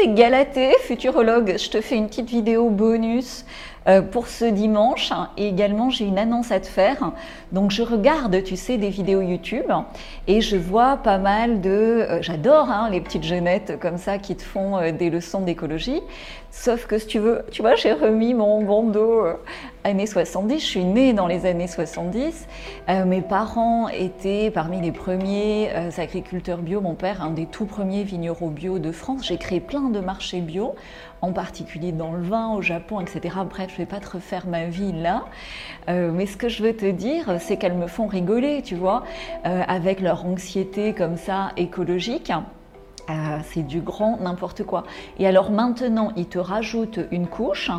c'est Galatée, futurologue. Je te fais une petite vidéo bonus euh, pour ce dimanche. Et également, j'ai une annonce à te faire. Donc, je regarde, tu sais, des vidéos YouTube et je vois pas mal de. Euh, j'adore hein, les petites jeunettes comme ça qui te font euh, des leçons d'écologie. Sauf que si tu veux, tu vois, j'ai remis mon bandeau années 70. Je suis née dans les années 70. mes parents étaient parmi les premiers agriculteurs bio. Mon père, un des tout premiers vignerons bio de France. J'ai créé plein de marchés bio, en particulier dans le vin, au Japon, etc. Bref, je ne vais pas te refaire ma vie là. Euh, mais ce que je veux te dire, c'est qu'elles me font rigoler, tu vois, euh, avec leur anxiété comme ça écologique. Euh, c'est du grand n'importe quoi. Et alors maintenant, ils te rajoutent une couche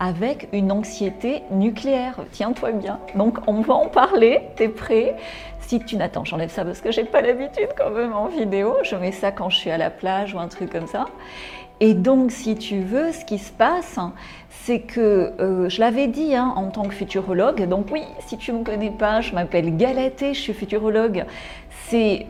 avec une anxiété nucléaire. Tiens-toi bien. Donc on va en parler. T'es prêt? Si tu n'attends, j'enlève ça parce que j'ai pas l'habitude quand même en vidéo. Je mets ça quand je suis à la plage ou un truc comme ça. Et donc, si tu veux, ce qui se passe, c'est que euh, je l'avais dit hein, en tant que futurologue. Donc oui, si tu ne me connais pas, je m'appelle Galatée, je suis futurologue. C'est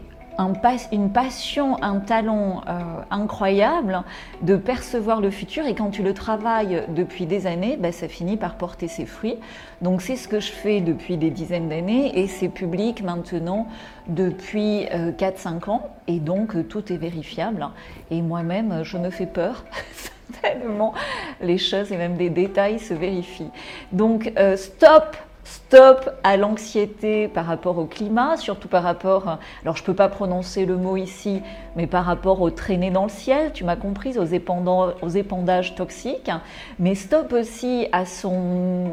une passion, un talent euh, incroyable de percevoir le futur et quand tu le travailles depuis des années, ben, ça finit par porter ses fruits. Donc c'est ce que je fais depuis des dizaines d'années et c'est public maintenant depuis 4-5 euh, ans et donc euh, tout est vérifiable et moi-même je me fais peur. tellement les choses et même des détails se vérifient. Donc stop stop à l'anxiété par rapport au climat, surtout par rapport, alors je ne peux pas prononcer le mot ici, mais par rapport aux traînées dans le ciel, tu m'as compris, aux, aux épandages toxiques, mais stop aussi à son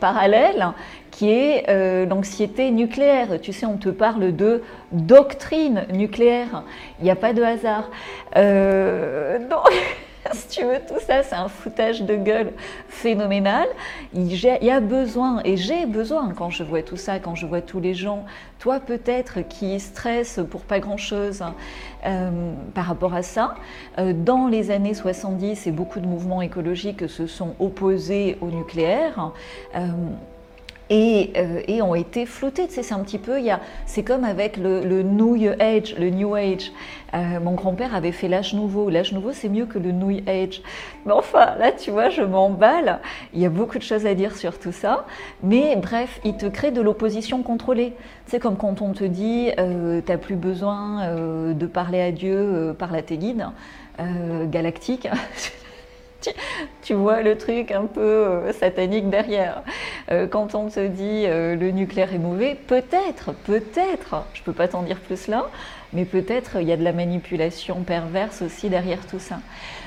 parallèle qui est euh, l'anxiété nucléaire. Tu sais, on te parle de doctrine nucléaire, il n'y a pas de hasard. Euh, si tu veux, tout ça, c'est un foutage de gueule phénoménal. Il y a besoin, et j'ai besoin quand je vois tout ça, quand je vois tous les gens, toi peut-être qui stressent pour pas grand-chose euh, par rapport à ça. Euh, dans les années 70, et beaucoup de mouvements écologiques se sont opposés au nucléaire. Euh, euh, et, ont été flottés. Tu sais, c'est un petit peu, c'est comme avec le, New Age, le New Age. Euh, mon grand-père avait fait l'âge nouveau. L'âge nouveau, c'est mieux que le New Age. Mais enfin, là, tu vois, je m'emballe. Il y a beaucoup de choses à dire sur tout ça. Mais bref, il te crée de l'opposition contrôlée. C'est comme quand on te dit, euh, tu n'as plus besoin de parler à Dieu par la télé galactique. tu, vois le truc un peu euh, satanique derrière. Euh, quand on te dit euh, le nucléaire est mauvais, peut-être, peut-être, je ne peux pas t'en dire plus là, mais peut-être il y a de la manipulation perverse aussi derrière tout ça.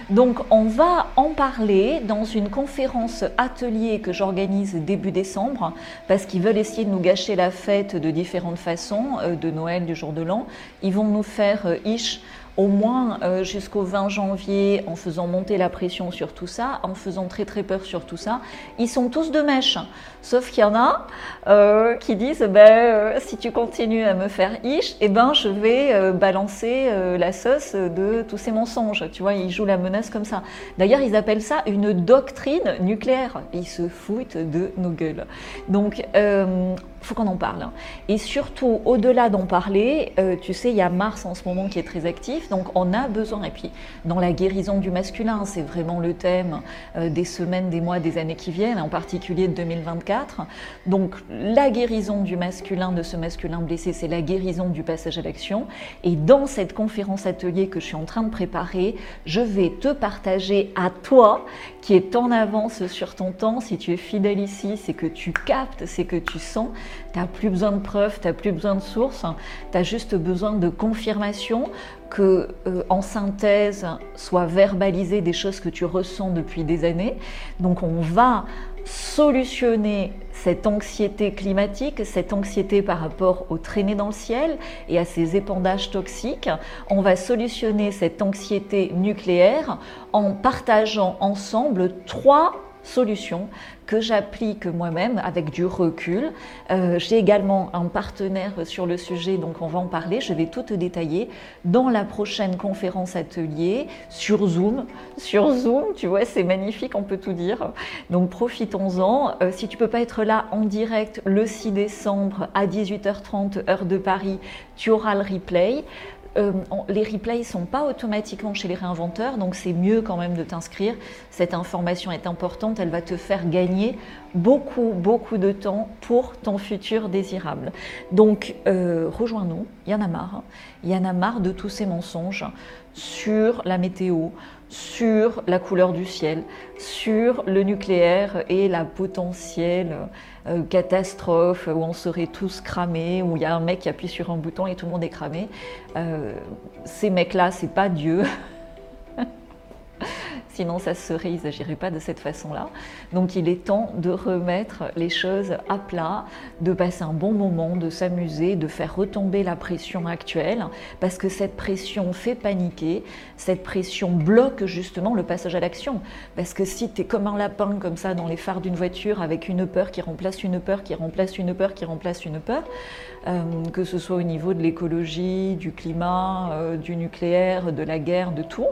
Donc on va en parler dans une conférence atelier que j'organise début décembre, parce qu'ils veulent essayer de nous gâcher la fête de différentes façons, de Noël, du jour de l'an. Ils vont nous faire ish au moins euh, jusqu'au 20 janvier en faisant monter la pression sur tout ça, en faisant très très peur sur tout ça. Ils sont tous de mèche, sauf qu'il y en a euh, qui disent ben, euh, si tu continues à me faire ish, eh ben, je vais balancer la sauce de tous ces mensonges. Tu vois, ils jouent la menace comme ça. D'ailleurs, ils appellent ça une doctrine nucléaire. Ils se foutent de nos gueules. Donc, faut qu'on en parle. Et surtout, au-delà d'en parler, euh, tu sais, il y a Mars en ce moment qui est très actif, donc on a besoin, et puis dans la guérison du masculin, c'est vraiment le thème euh, des semaines, des mois, des années qui viennent, en particulier de 2024. Donc la guérison du masculin, de ce masculin blessé, c'est la guérison du passage à l'action. Et dans cette conférence atelier que je suis en train de préparer, je vais te partager à toi, qui est en avance sur ton temps, si tu es fidèle ici, c'est que tu captes, c'est que tu sens tu n'as plus besoin de preuves, tu n'as plus besoin de sources, tu as juste besoin de confirmation que euh, en synthèse soit verbalisé des choses que tu ressens depuis des années. Donc on va solutionner cette anxiété climatique, cette anxiété par rapport aux traînées dans le ciel et à ces épandages toxiques. On va solutionner cette anxiété nucléaire en partageant ensemble trois solutions que j'applique moi-même avec du recul. Euh, j'ai également un partenaire sur le sujet, donc on va en parler. Je vais tout te détailler dans la prochaine conférence atelier sur Zoom. Sur Zoom, tu vois, c'est magnifique, on peut tout dire. Donc profitons-en. Euh, si tu peux pas être là en direct le 6 décembre à 18h30 heure de Paris, tu auras le replay euh, les replays sont pas automatiquement chez les réinventeurs, donc c'est mieux quand même de t'inscrire. Cette information est importante, elle va te faire gagner beaucoup, beaucoup de temps pour ton futur désirable. Donc euh, rejoins-nous, il y en a marre. Il y en a marre de tous ces mensonges sur la météo, sur la couleur du ciel, sur le nucléaire et la potentielle euh, catastrophe où on serait tous cramés, où il y a un mec qui appuie sur un bouton et tout le monde est cramé. Euh, ces mecs-là, c'est pas Dieu. sinon ça serait, ils n'agiraient pas de cette façon-là. Donc il est temps de remettre les choses à plat, de passer un bon moment, de s'amuser, de faire retomber la pression actuelle, parce que cette pression fait paniquer, cette pression bloque justement le passage à l'action. Parce que si tu es comme un lapin comme ça dans les phares d'une voiture avec une peur qui remplace une peur, qui remplace une peur, qui remplace une peur, euh, que ce soit au niveau de l'écologie, du climat, euh, du nucléaire, de la guerre, de tout,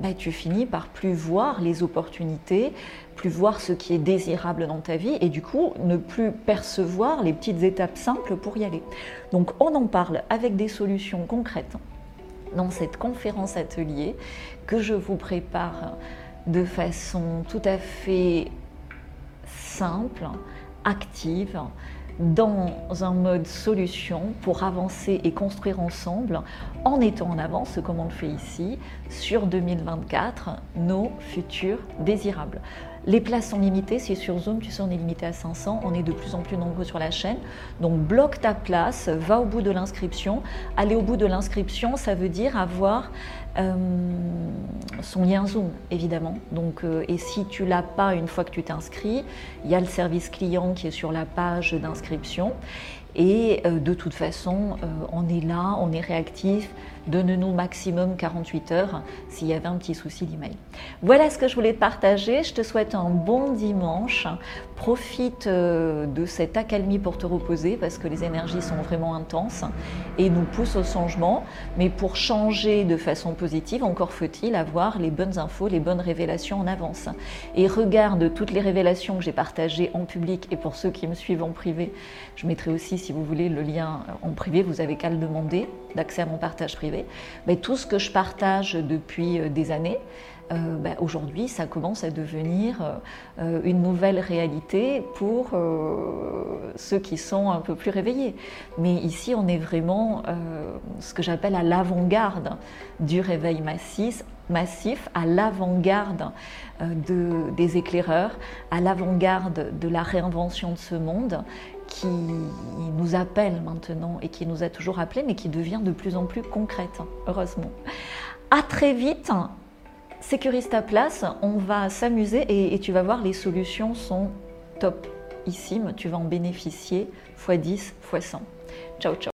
bah, tu finis par plus voir les opportunités, plus voir ce qui est désirable dans ta vie et du coup ne plus percevoir les petites étapes simples pour y aller. Donc on en parle avec des solutions concrètes dans cette conférence atelier que je vous prépare de façon tout à fait simple, active, dans un mode solution pour avancer et construire ensemble en étant en avance, comme on le fait ici, sur 2024, nos futurs désirables. Les places sont limitées, si sur Zoom, tu sais, on est limité à 500, on est de plus en plus nombreux sur la chaîne. Donc bloque ta place, va au bout de l'inscription. Aller au bout de l'inscription, ça veut dire avoir son lien Zoom, évidemment. Donc, euh, et si tu l'as pas une fois que tu t'inscris, il y a le service client qui est sur la page d'inscription. Et euh, de toute façon, on est là, on est réactif. Donne-nous maximum 48 heures s'il y avait un petit souci d'email. Voilà ce que je voulais te partager. Je te souhaite un bon dimanche. Profite de cette accalmie pour te reposer parce que les énergies sont vraiment intenses et nous poussent au changement. Mais pour changer de façon positive, encore faut-il avoir les bonnes infos, les bonnes révélations en avance. Et regarde toutes les révélations que j'ai partagées en public et pour ceux qui me suivent en privé, je mettrai aussi, si vous voulez, le lien en privé. Vous avez qu'à le demander d'accès à mon partage privé. Mais tout ce que je partage depuis euh, des années, euh, ben, aujourd'hui, ça commence à devenir euh, une nouvelle réalité pour ceux qui sont un peu plus réveillés. Mais ici, on est vraiment ce que j'appelle à l'avant-garde du réveil massif, massif à l'avant-garde des éclaireurs, à l'avant-garde de la réinvention de ce monde qui nous appelle maintenant et qui nous a toujours appelés, mais qui devient de plus en plus concrète, heureusement. À très vite, sécurise ta place, on va s'amuser et, tu vas voir, les solutions sont top, ici, tu vas en bénéficier x10, x100. Ciao, ciao.